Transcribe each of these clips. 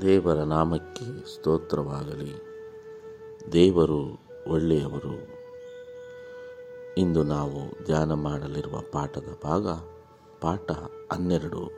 ದೇವರ ನಾಮಕ್ಕೆ ಸ್ತೋತ್ರವಾಗಲಿ. ದೇವರು ಒಳ್ಳೆಯವರು. ಇಂದು ನಾವು ಧ್ಯಾನ ಮಾಡಲಿರುವ ಪಾಠದ ಭಾಗ, ಪಾಠ ಹನ್ನೆರಡು,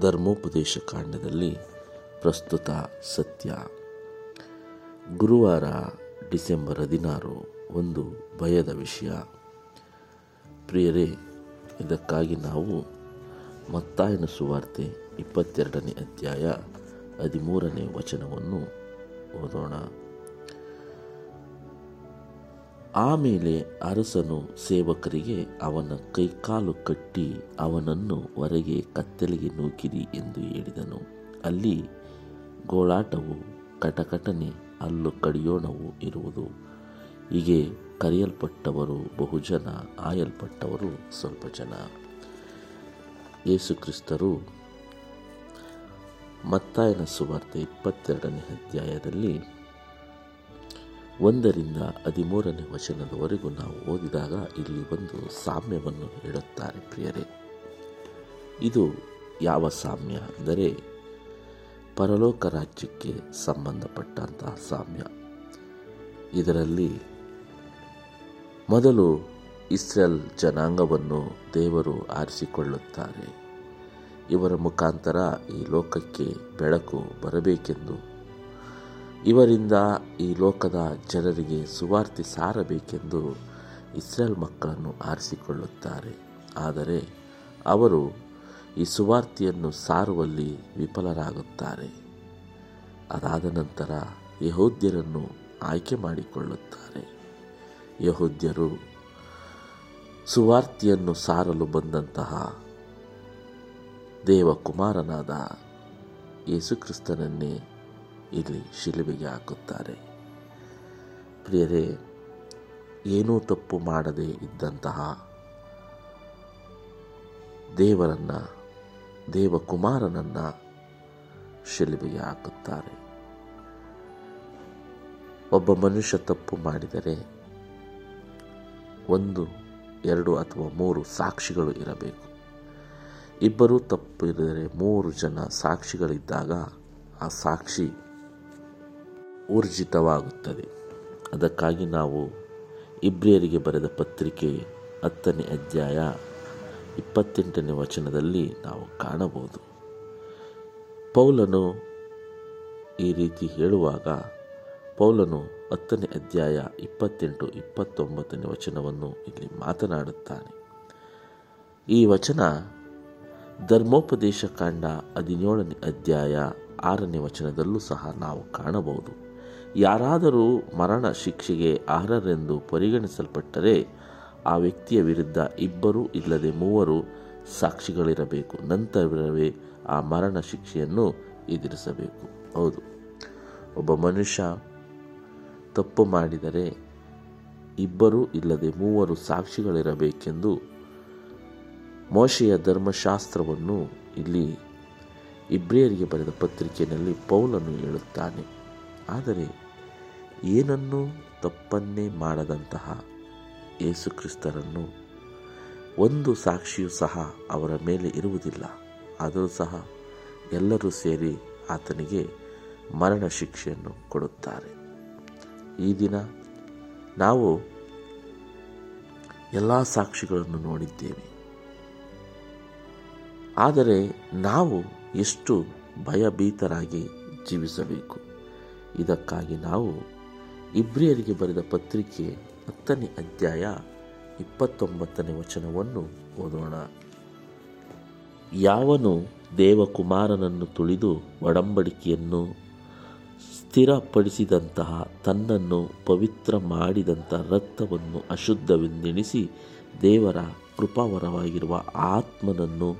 ಧರ್ಮೋಪದೇಶ ಕಾಂಡದಲ್ಲಿ ಪ್ರಸ್ತುತ ಸತ್ಯ. ಗುರುವಾರ ಡಿಸೆಂಬರ್ ಹದಿನಾರು ಒಂದು ಭಯದ ವಿಷಯ. ಪ್ರಿಯರೇ, ಇದಕ್ಕಾಗಿ ನಾವು ಮತ್ತಾಯನ ಸುವಾರ್ತೆ ಇಪ್ಪತ್ತೆರಡನೇ ಅಧ್ಯಾಯ ಹದಿಮೂರನೇ ವಚನವನ್ನು ಓದೋಣ. ಆಮೇಲೆ ಅರಸನು ಸೇವಕರಿಗೆ, ಅವನ ಕೈಕಾಲು ಕಟ್ಟಿ ಅವನನ್ನು ಹೊರಗೆ ಕತ್ತಲೆಗೆ ನೂಕಿರಿ ಎಂದು ಹೇಳಿದನು. ಅಲ್ಲಿ ಗೋಳಾಟವು, ಕಟಕಟನೆ, ಅಲ್ಲು ಕಡಿಯೋಣವು ಇರುವುದು. ಹೀಗೆ ಕರೆಯಲ್ಪಟ್ಟವರು ಬಹುಜನ, ಆಯಲ್ಪಟ್ಟವರು ಸ್ವಲ್ಪ ಜನ. ಯೇಸುಕ್ರಿಸ್ತರು ಮತ್ತಾಯನ ಸುವಾರ್ತೆ ಇಪ್ಪತ್ತೆರಡನೇ ಅಧ್ಯಾಯದಲ್ಲಿ ಒಂದರಿಂದ ಹದಿಮೂರನೇ ವಚನದವರೆಗೂ ನಾವು ಓದಿದಾಗ ಇಲ್ಲಿ ಒಂದು ಸಾಮ್ಯವನ್ನು ಹೇಳುತ್ತಾರೆ ಪ್ರಿಯರೇ. ಇದು ಯಾವ ಸಾಮ್ಯ ಅಂದರೆ ಪರಲೋಕ ರಾಜ್ಯಕ್ಕೆ ಸಂಬಂಧಪಟ್ಟಂತಹ ಸಾಮ್ಯ. ಇದರಲ್ಲಿ ಮೊದಲು ಇಸ್ರೇಲ್ ಜನಾಂಗವನ್ನು ದೇವರು ಆರಿಸಿಕೊಳ್ಳುತ್ತಾರೆ. ಇವರ ಮುಖಾಂತರ ಈ ಲೋಕಕ್ಕೆ ಬೆಳಕು ಬರಬೇಕೆಂದು. ಇವರಿಂದ ಈ ಲೋಕದ ಜನರಿಗೆ ಸುವಾರ್ತೆ ಸಾರಬೇಕೆಂದು ಇಸ್ರೇಲ್ ಮಕ್ಕಳನ್ನು ಆರಿಸಿಕೊಳ್ಳುತ್ತಾರೆ. ಆದರೆ ಅವರು ಈ ಸುವಾರ್ತೆಯನ್ನು ಸಾರುವಲ್ಲಿ ವಿಫಲರಾಗುತ್ತಾರೆ. ಅದಾದ ನಂತರ ಯಹೋದ್ಯರನ್ನು ಆಯ್ಕೆ ಮಾಡಿಕೊಳ್ಳುತ್ತಾರೆ. ಯಹೋದ್ಯರು ಸುವಾರ್ತಿಯನ್ನು ಸಾರಲು ಬಂದಂತಹ ದೇವಕುಮಾರನಾದ ಯೇಸುಕ್ರಿಸ್ತನನ್ನೇ ಇಲ್ಲಿ ಶಿಲುಬೆಗೆ ಹಾಕುತ್ತಾರೆ. ಪ್ರಿಯರೇ, ಏನೂ ತಪ್ಪು ಮಾಡದೇ ಇದ್ದಂತಹ ದೇವರನ್ನು, ದೇವಕುಮಾರನನ್ನು ಶಿಲುಬೆಗೆ ಹಾಕುತ್ತಾರೆ. ಒಬ್ಬ ಮನುಷ್ಯ ತಪ್ಪು ಮಾಡಿದರೆ ಒಂದು, ಎರಡು ಅಥವಾ ಮೂರು ಸಾಕ್ಷಿಗಳು ಇರಬೇಕು. ಇಬ್ಬರು ತಪ್ಪಿದರೆ ಮೂರು ಜನ ಸಾಕ್ಷಿಗಳಿದ್ದಾಗ ಆ ಸಾಕ್ಷಿ ಊರ್ಜಿತವಾಗುತ್ತದೆ. ಅದಕ್ಕಾಗಿ ನಾವು ಇಬ್ರಿಯರಿಗೆ ಬರೆದ ಪತ್ರಿಕೆ ಹತ್ತನೇ ಅಧ್ಯಾಯ ಇಪ್ಪತ್ತೆಂಟನೇ ವಚನದಲ್ಲಿ ನಾವು ಕಾಣಬಹುದು. ಪೌಲನು ಈ ರೀತಿ ಹೇಳುವಾಗ, ಪೌಲನು ಹತ್ತನೇ ಅಧ್ಯಾಯ ಇಪ್ಪತ್ತೆಂಟು ಇಪ್ಪತ್ತೊಂಬತ್ತನೇ ವಚನವನ್ನು ಇಲ್ಲಿ ಮಾತನಾಡುತ್ತಾನೆ. ಈ ವಚನ ಧರ್ಮೋಪದೇಶ ಕಾಂಡ ಹದಿನೇಳನೇ ಅಧ್ಯಾಯ ಆರನೇ ವಚನದಲ್ಲೂ ಸಹ ನಾವು ಕಾಣಬಹುದು. ಯಾರಾದರೂ ಮರಣ ಶಿಕ್ಷೆಗೆ ಅರ್ಹರೆಂದು ಪರಿಗಣಿಸಲ್ಪಟ್ಟರೆ ಆ ವ್ಯಕ್ತಿಯ ವಿರುದ್ಧ ಇಬ್ಬರು ಇಲ್ಲದೆ ಮೂವರು ಸಾಕ್ಷಿಗಳಿರಬೇಕು. ನಂತರವೇ ಆ ಮರಣ ಶಿಕ್ಷೆಯನ್ನು ಎದುರಿಸಬೇಕು. ಹೌದು. ಒಬ್ಬ ಮನುಷ್ಯ ತಪ್ಪು ಮಾಡಿದರೆ ಇಬ್ಬರು ಇಲ್ಲದೆ ಮೂವರು ಸಾಕ್ಷಿಗಳಿರಬೇಕೆಂದು ಮೋಶೆಯ ಧರ್ಮಶಾಸ್ತ್ರವನ್ನು ಇಲ್ಲಿ ಇಬ್ರಿಯರಿಗೆ ಬರೆದ ಪತ್ರಿಕೆಯಲ್ಲಿ ಪೌಲನ್ನು ಹೇಳುತ್ತಾನೆ. ಆದರೆ ಏನನ್ನೂ ತಪ್ಪನ್ನೇ ಮಾಡದಂತಹ ಯೇಸುಕ್ರಿಸ್ತರನ್ನು ಒಂದು ಸಾಕ್ಷಿಯೂ ಸಹ ಅವರ ಮೇಲೆ ಇರುವುದಿಲ್ಲ. ಆದರೂ ಸಹ ಎಲ್ಲರೂ ಸೇರಿ ಆತನಿಗೆ ಮರಣ ಶಿಕ್ಷೆಯನ್ನು ಕೊಡುತ್ತಾರೆ. ಈ ದಿನ ನಾವು ಎಲ್ಲ ಸಾಕ್ಷಿಗಳನ್ನು ನೋಡಿದ್ದೇವೆ. ಆದರೆ ನಾವು ಎಷ್ಟು ಭಯಭೀತರಾಗಿ ಜೀವಿಸಬೇಕು? ಇದಕ್ಕಾಗಿ ನಾವು ಇಬ್ರಿಯರಿಗೆ ಬರೆದ ಪತ್ರಿಕೆ ಹತ್ತನೇ ಅಧ್ಯಾಯ ಇಪ್ಪತ್ತೊಂಬತ್ತನೇ ವಚನವನ್ನು ಓದೋಣ. ಯಾವನು ದೇವಕುಮಾರನನ್ನು ತುಳಿದು ಒಡಂಬಡಿಕೆಯನ್ನು ಸ್ಥಿರಪಡಿಸಿದಂತಹ ತನ್ನನ್ನು ಪವಿತ್ರ ಮಾಡಿದಂಥ ರಕ್ತವನ್ನು ಅಶುದ್ಧವೆಂದೆಣಿಸಿ ದೇವರ ಕೃಪಾವರವಾಗಿರುವ ಆತ್ಮನನ್ನು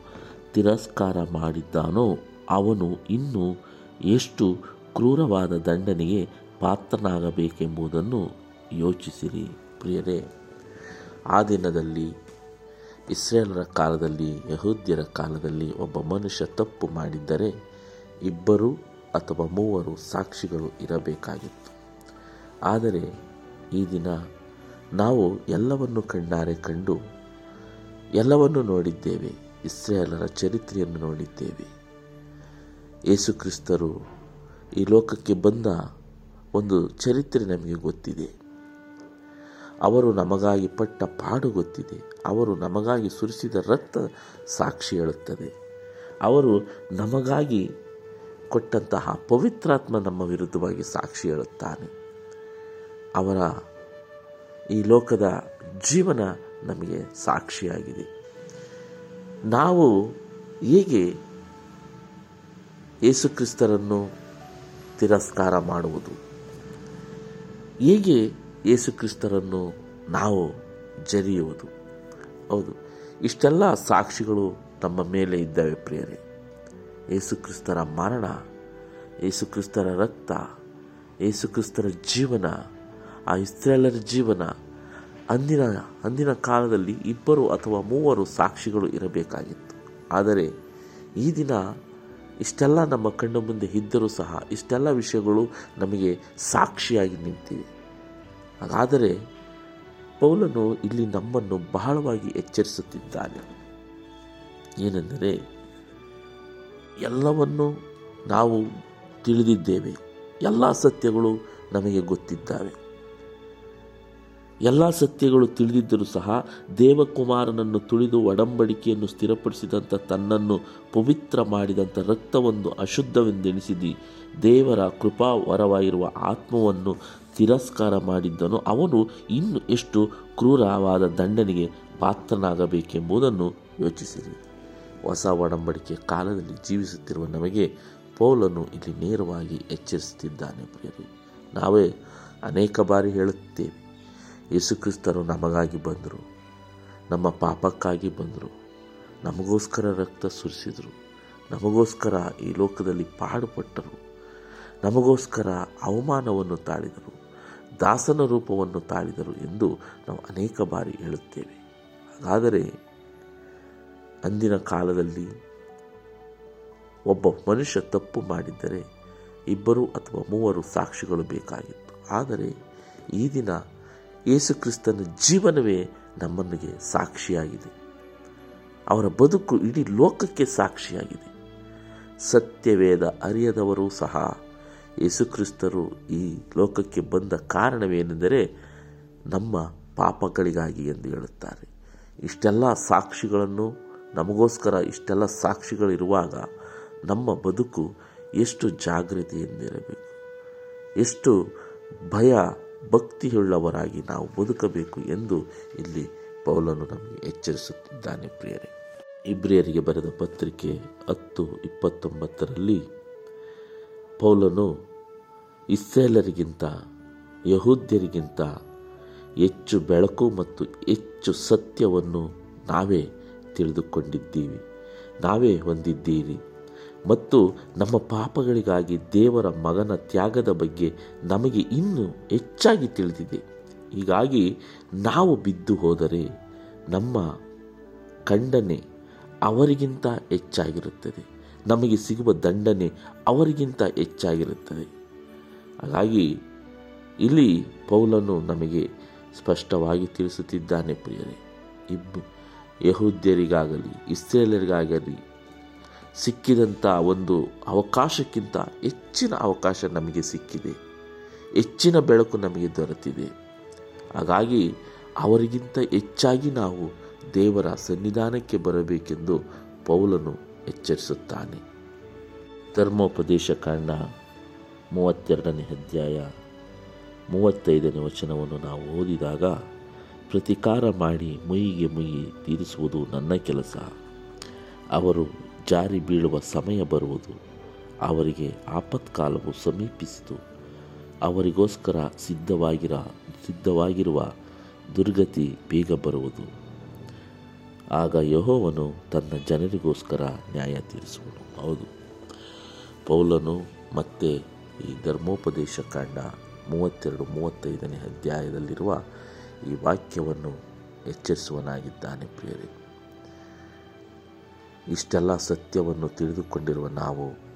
ತಿರಸ್ಕಾರ ಮಾಡಿದ್ದಾನೋ ಅವನು ಇನ್ನೂ ಎಷ್ಟು ಕ್ರೂರವಾದ ದಂಡನೆಗೆ ಪಾತ್ರನಾಗಬೇಕೆಂಬುದನ್ನು ಯೋಚಿಸಿರಿ. ಪ್ರಿಯರೇ, ಆ ದಿನದಲ್ಲಿ ಇಸ್ರೇಲರ ಕಾಲದಲ್ಲಿ, ಯಹೂದ್ಯರ ಕಾಲದಲ್ಲಿ ಒಬ್ಬ ಮನುಷ್ಯ ತಪ್ಪು ಮಾಡಿದ್ದರೆ ಇಬ್ಬರು ಅಥವಾ ಮೂವರು ಸಾಕ್ಷಿಗಳು ಇರಬೇಕಾಗಿತ್ತು. ಆದರೆ ಈ ದಿನ ನಾವು ಎಲ್ಲವನ್ನು ಕಣ್ಣಾರೆ ಕಂಡು ಎಲ್ಲವನ್ನು ನೋಡಿದ್ದೇವೆ ಇಸ್ರೇಲರ ಚರಿತ್ರೆಯನ್ನು ನೋಡಿದ್ದೇವೆ. ಯೇಸುಕ್ರಿಸ್ತರು ಈ ಲೋಕಕ್ಕೆ ಬಂದ ಒಂದು ಚರಿತ್ರೆ ನಮಗೆ ಗೊತ್ತಿದೆ. ಅವರು ನಮಗಾಗಿ ಪಟ್ಟ ಪಾಡು ಗೊತ್ತಿದೆ. ಅವರು ನಮಗಾಗಿ ಸುರಿಸಿದ ರಕ್ತ ಸಾಕ್ಷಿ ಹೇಳುತ್ತದೆ. ಅವರು ನಮಗಾಗಿ ಕೊಟ್ಟಂತಹ ಪವಿತ್ರಾತ್ಮ ನಮ್ಮ ವಿರುದ್ಧವಾಗಿ ಸಾಕ್ಷಿ ಹೇಳುತ್ತಾನೆ. ಅವರ ಈ ಲೋಕದ ಜೀವನ ನಮಗೆ ಸಾಕ್ಷಿಯಾಗಿದೆ. ನಾವು ಹೇಗೆ ಯೇಸುಕ್ರಿಸ್ತರನ್ನು ತಿರಸ್ಕಾರ ಮಾಡುವುದು? ಹೇಗೆ ಯೇಸುಕ್ರಿಸ್ತರನ್ನು ನಾವು ಜರಿಯುವುದು ಹೌದು, ಇಷ್ಟೆಲ್ಲ ಸಾಕ್ಷಿಗಳು ನಮ್ಮ ಮೇಲೆ ಇದ್ದಾವೆ ಪ್ರಿಯರೇ. ಯೇಸುಕ್ರಿಸ್ತರ ಮರಣ, ಯೇಸುಕ್ರಿಸ್ತರ ರಕ್ತ, ಯೇಸುಕ್ರಿಸ್ತರ ಜೀವನ, ಆ ಇಸ್ರೇಲರ ಜೀವನ, ಅಂದಿನ ಅಂದಿನ ಕಾಲದಲ್ಲಿ ಇಬ್ಬರು ಅಥವಾ ಮೂವರು ಸಾಕ್ಷಿಗಳು ಇರಬೇಕಾಗಿತ್ತು. ಆದರೆ ಈ ದಿನ ಇಷ್ಟೆಲ್ಲ ನಮ್ಮ ಕಣ್ಣು ಮುಂದೆ ಇದ್ದರೂ ಸಹ ಇಷ್ಟೆಲ್ಲ ವಿಷಯಗಳು ನಮಗೆ ಸಾಕ್ಷಿಯಾಗಿ ನಿಂತಿವೆ. ಹಾಗಾದರೆ ಪೌಲನು ಇಲ್ಲಿ ನಮ್ಮನ್ನು ಬಹಳವಾಗಿ ಎಚ್ಚರಿಸುತ್ತಿದ್ದಾನೆ. ಏನೆಂದರೆ ಎಲ್ಲವನ್ನು ನಾವು ತಿಳಿದಿದ್ದೇವೆ. ಎಲ್ಲ ಸತ್ಯಗಳು ನಮಗೆ ಗೊತ್ತಿದ್ದಾವೆ. ಎಲ್ಲ ಸತ್ಯಗಳು ತಿಳಿದಿದ್ದರೂ ಸಹ ದೇವಕುಮಾರನನ್ನು ತುಳಿದು ಒಡಂಬಡಿಕೆಯನ್ನು ಸ್ಥಿರಪಡಿಸಿದಂಥ ತನ್ನನ್ನು ಪವಿತ್ರ ಮಾಡಿದಂಥ ರಕ್ತವನ್ನು ಅಶುದ್ಧವೆಂದೆಣಿಸಿದಿ ದೇವರ ಕೃಪಾ ವರವಾಗಿರುವ ಆತ್ಮವನ್ನು ತಿರಸ್ಕಾರ ಮಾಡಿದ್ದನು. ಅವನು ಇನ್ನು ಎಷ್ಟು ಕ್ರೂರವಾದ ದಂಡನೆಗೆ ಪಾತ್ರನಾಗಬೇಕೆಂಬುದನ್ನು ಯೋಚಿಸಿರಿ. ಹೊಸ ಒಡಂಬಡಿಕೆ ಕಾಲದಲ್ಲಿ ಜೀವಿಸುತ್ತಿರುವ ನಮಗೆ ಪೌಲನು ಇಲ್ಲಿ ನೇರವಾಗಿ ಎಚ್ಚರಿಸುತ್ತಿದ್ದಾನೆ ಪ್ರಿಯರಿ. ನಾವೇ ಅನೇಕ ಬಾರಿ ಹೇಳುತ್ತೇವೆ, ಯೇಸುಕ್ರಿಸ್ತರು ನಮಗಾಗಿ ಬಂದರು, ನಮ್ಮ ಪಾಪಕ್ಕಾಗಿ ಬಂದರು, ನಮಗೋಸ್ಕರ ರಕ್ತ ಸುರಿಸಿದರು, ನಮಗೋಸ್ಕರ ಈ ಲೋಕದಲ್ಲಿ ಪಾಡುಪಟ್ಟರು, ನಮಗೋಸ್ಕರ ಅವಮಾನವನ್ನು ತಾಳಿದರು, ದಾಸನ ರೂಪವನ್ನು ತಾಳಿದರು ಎಂದು ನಾವು ಅನೇಕ ಬಾರಿ ಹೇಳುತ್ತೇವೆ. ಹಾಗಾದರೆ ಅಂದಿನ ಕಾಲದಲ್ಲಿ ಒಬ್ಬ ಮನುಷ್ಯ ತಪ್ಪು ಮಾಡಿದ್ದರೆ ಇಬ್ಬರು ಅಥವಾ ಮೂವರು ಸಾಕ್ಷಿಗಳು ಬೇಕಾಗಿತ್ತು. ಆದರೆ ಈ ದಿನ ಯೇಸುಕ್ರಿಸ್ತನ ಜೀವನವೇ ನಮ್ಮನಿಗೆ ಸಾಕ್ಷಿಯಾಗಿದೆ. ಅವರ ಬದುಕು ಇಡೀ ಲೋಕಕ್ಕೆ ಸಾಕ್ಷಿಯಾಗಿದೆ. ಸತ್ಯವೇದ ಅರಿಯದವರು ಸಹ ಯೇಸುಕ್ರಿಸ್ತರು ಈ ಲೋಕಕ್ಕೆ ಬಂದ ಕಾರಣವೇನೆಂದರೆ ನಮ್ಮ ಪಾಪಗಳಿಗಾಗಿ ಎಂದು ಹೇಳುತ್ತಾರೆ. ಇಷ್ಟೆಲ್ಲ ಸಾಕ್ಷಿಗಳನ್ನು ನಮಗೋಸ್ಕರ ಇಷ್ಟೆಲ್ಲ ಸಾಕ್ಷಿಗಳಿರುವಾಗ ನಮ್ಮ ಬದುಕು ಎಷ್ಟು ಜಾಗೃತಿಯಿಂದಿರಬೇಕು? ಎಷ್ಟು ಭಯ ಭಕ್ತಿಯುಳ್ಳವರಾಗಿ ನಾವು ಬದುಕಬೇಕು ಎಂದು ಇಲ್ಲಿ ಪೌಲನು ನಮಗೆ ಎಚ್ಚರಿಸುತ್ತಿದ್ದಾನೆ ಪ್ರಿಯರೇ. ಇಬ್ರಿಯರಿಗೆ ಬರೆದ ಪತ್ರಿಕೆ ಹತ್ತು, ಇಪ್ಪತ್ತೊಂಬತ್ತರಲ್ಲಿ ಪೌಲನು ಇಸ್ರೇಲರಿಗಿಂತ, ಯಹೂದ್ಯರಿಗಿಂತ ಹೆಚ್ಚು ಬೆಳಕು ಮತ್ತು ಹೆಚ್ಚು ಸತ್ಯವನ್ನು ನಾವೇ ತಿಳಿದುಕೊಂಡಿದ್ದೀವಿ. ನಾವೇ ಹೊಂದಿದ್ದೀರಿ. ಮತ್ತು ನಮ್ಮ ಪಾಪಗಳಿಗಾಗಿ ದೇವರ ಮಗನ ತ್ಯಾಗದ ಬಗ್ಗೆ ನಮಗೆ ಇನ್ನೂ ಹೆಚ್ಚಾಗಿ ತಿಳಿದಿದೆ. ಹೀಗಾಗಿ ನಾವು ಬಿದ್ದು ಹೋದರೆ ನಮ್ಮ ಖಂಡನೆ ಅವರಿಗಿಂತ ಹೆಚ್ಚಾಗಿರುತ್ತದೆ. ನಮಗೆ ಸಿಗುವ ದಂಡನೆ ಅವರಿಗಿಂತ ಹೆಚ್ಚಾಗಿರುತ್ತದೆ. ಹಾಗಾಗಿ ಇಲ್ಲಿ ಪೌಲನು ನಮಗೆ ಸ್ಪಷ್ಟವಾಗಿ ತಿಳಿಸುತ್ತಿದ್ದಾನೆ ಪ್ರಿಯರೇ, ಇಬ್ಬ ಯಹೂದ್ಯರಿಗಾಗಲಿ, ಇಸ್ರೇಲರಿಗಾಗಲಿ ಸಿಕ್ಕಿದಂಥ ಒಂದು ಅವಕಾಶಕ್ಕಿಂತ ಹೆಚ್ಚಿನ ಅವಕಾಶ ನಮಗೆ ಸಿಕ್ಕಿದೆ. ಹೆಚ್ಚಿನ ಬೆಳಕು ನಮಗೆ ದೊರೆತಿದೆ. ಹಾಗಾಗಿ ಅವರಿಗಿಂತ ಹೆಚ್ಚಾಗಿ ನಾವು ದೇವರ ಸನ್ನಿಧಾನಕ್ಕೆ ಬರಬೇಕೆಂದು ಪೌಲನು ಎಚ್ಚರಿಸುತ್ತಾನೆ. ಧರ್ಮೋಪದೇಶ ಕಾಂಡ ಮೂವತ್ತೆರಡನೇ ಅಧ್ಯಾಯ ಮೂವತ್ತೈದನೇ ವಚನವನ್ನು ನಾವು ಓದಿದಾಗ ಪ್ರತಿಕಾರ ಮಾಡಿ ಮುಯಿಗೆ ಮುಯಿ ತೀರಿಸುವುದು ನನ್ನ ಕೆಲಸ. ಅವರು ಜಾರಿ ಬೀಳುವ ಸಮಯ ಬರುವುದು. ಅವರಿಗೆ ಆಪತ್ಕಾಲವು ಸಮೀಪಿಸಿತು. ಅವರಿಗೋಸ್ಕರ ಸಿದ್ಧವಾಗಿರ, ಸಿದ್ಧವಾಗಿರುವ ದುರ್ಗತಿ ಬೇಗ ಬರುವುದು. ಆಗ ಯಹೋವನು ತನ್ನ ಜನರಿಗೋಸ್ಕರ ನ್ಯಾಯ ತೀರಿಸುವನು. ಹೌದು. ಪೌಲನು ಮತ್ತೆ ಈ ಧರ್ಮೋಪದೇಶ ಕಾಂಡ ಮೂವತ್ತೆರಡು ಮೂವತ್ತೈದನೇ ಅಧ್ಯಾಯದಲ್ಲಿರುವ ಈ ವಾಕ್ಯವನ್ನು ಎಚ್ಚರಿಸುವನಾಗಿದ್ದಾನೆ ಪ್ರಿಯರೇ. ಇಷ್ಟೆಲ್ಲ ಸತ್ಯವನ್ನು ತಿಳಿದುಕೊಂಡಿರುವ ನಾವು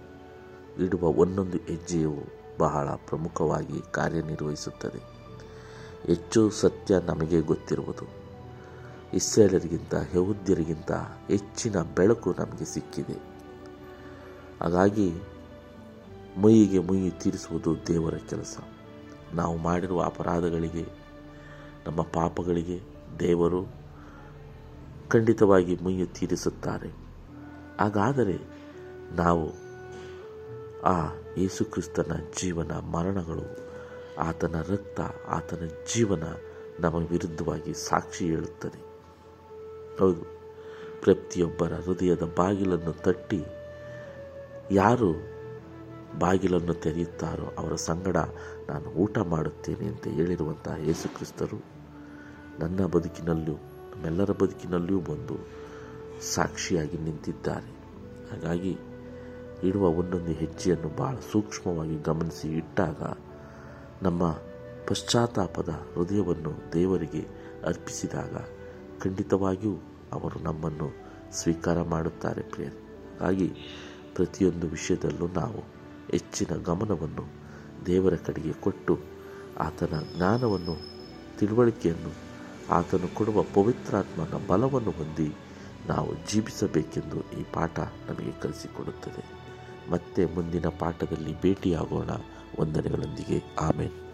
ಇಡುವ ಒಂದೊಂದು ಹೆಜ್ಜೆಯು ಬಹಳ ಪ್ರಮುಖವಾಗಿ ಕಾರ್ಯನಿರ್ವಹಿಸುತ್ತದೆ. ಹೆಚ್ಚು ಸತ್ಯ ನಮಗೆ ಗೊತ್ತಿರುವುದು. ಇಸ್ರೇಲರಿಗಿಂತ ಯಹೂದ್ಯರಿಗಿಂತ ಹೆಚ್ಚಿನ ಬೆಳಕು ನಮಗೆ ಸಿಕ್ಕಿದೆ. ಹಾಗಾಗಿ ಮುಯಿಗೆ ಮುಯಿ ತೀರಿಸುವುದು ದೇವರ ಕೆಲಸ. ನಾವು ಮಾಡಿರುವ ಅಪರಾಧಗಳಿಗೆ ನಮ್ಮ ಪಾಪಗಳಿಗೆ ದೇವರು ಖಂಡಿತವಾಗಿ ಮುಯ್ಯು ತೀರಿಸುತ್ತಾರೆ. ಹಾಗಾದರೆ ನಾವು ಆ ಯೇಸುಕ್ರಿಸ್ತನ ಜೀವನ ಮರಣಗಳು, ಆತನ ರಕ್ತ, ಆತನ ಜೀವನ ನಮ್ಮ ವಿರುದ್ಧವಾಗಿ ಸಾಕ್ಷಿ ಹೇಳುತ್ತದೆ. ಹೌದು, ಪ್ರತಿಯೊಬ್ಬರ ಹೃದಯದ ಬಾಗಿಲನ್ನು ತಟ್ಟಿ ಯಾರು ಬಾಗಿಲನ್ನು ತೆರೆಯುತ್ತಾರೋ ಅವರ ಸಂಗಡ ನಾನು ಊಟ ಮಾಡುತ್ತೇನೆ ಅಂತ ಹೇಳಿರುವಂತಹ ಯೇಸುಕ್ರಿಸ್ತರು ನನ್ನ ಬದುಕಿನಲ್ಲೂ, ನಮ್ಮೆಲ್ಲರ ಬದುಕಿನಲ್ಲಿಯೂ ಬಂದು ಸಾಕ್ಷಿಯಾಗಿ ನಿಂತಿದ್ದಾರೆ. ಹಾಗಾಗಿ ಇಡುವ ಒಂದೊಂದು ಹೆಜ್ಜೆಯನ್ನು ಬಹಳ ಸೂಕ್ಷ್ಮವಾಗಿ ಗಮನಿಸಿ ಇಟ್ಟಾಗ ನಮ್ಮ ಪಶ್ಚಾತ್ತಾಪದ ಹೃದಯವನ್ನು ದೇವರಿಗೆ ಅರ್ಪಿಸಿದಾಗ ಖಂಡಿತವಾಗಿಯೂ ಅವರು ನಮ್ಮನ್ನು ಸ್ವೀಕಾರ ಮಾಡುತ್ತಾರೆ ಪ್ರಿಯರೇ. ಹಾಗಾಗಿ ಪ್ರತಿಯೊಂದು ವಿಷಯದಲ್ಲೂ ನಾವು ಹೆಚ್ಚಿನ ಗಮನವನ್ನು ದೇವರ ಕಡೆಗೆ ಕೊಟ್ಟು ಆತನ ಜ್ಞಾನವನ್ನು, ತಿಳುವಳಿಕೆಯನ್ನು ಆತನು ಕೊಡುವ ಪವಿತ್ರಾತ್ಮನ ಬಲವನ್ನು ಹೊಂದಿ ನಾವು ಜೀವಿಸಬೇಕೆಂದು ಈ ಪಾಠ ನಮಗೆ ಕಲಿಸಿಕೊಡುತ್ತದೆ. ಮತ್ತೆ ಮುಂದಿನ ಪಾಠದಲ್ಲಿ ಭೇಟಿಯಾಗೋಣ. ವಂದನೆಗಳೊಂದಿಗೆ. ಆಮೇಲೆ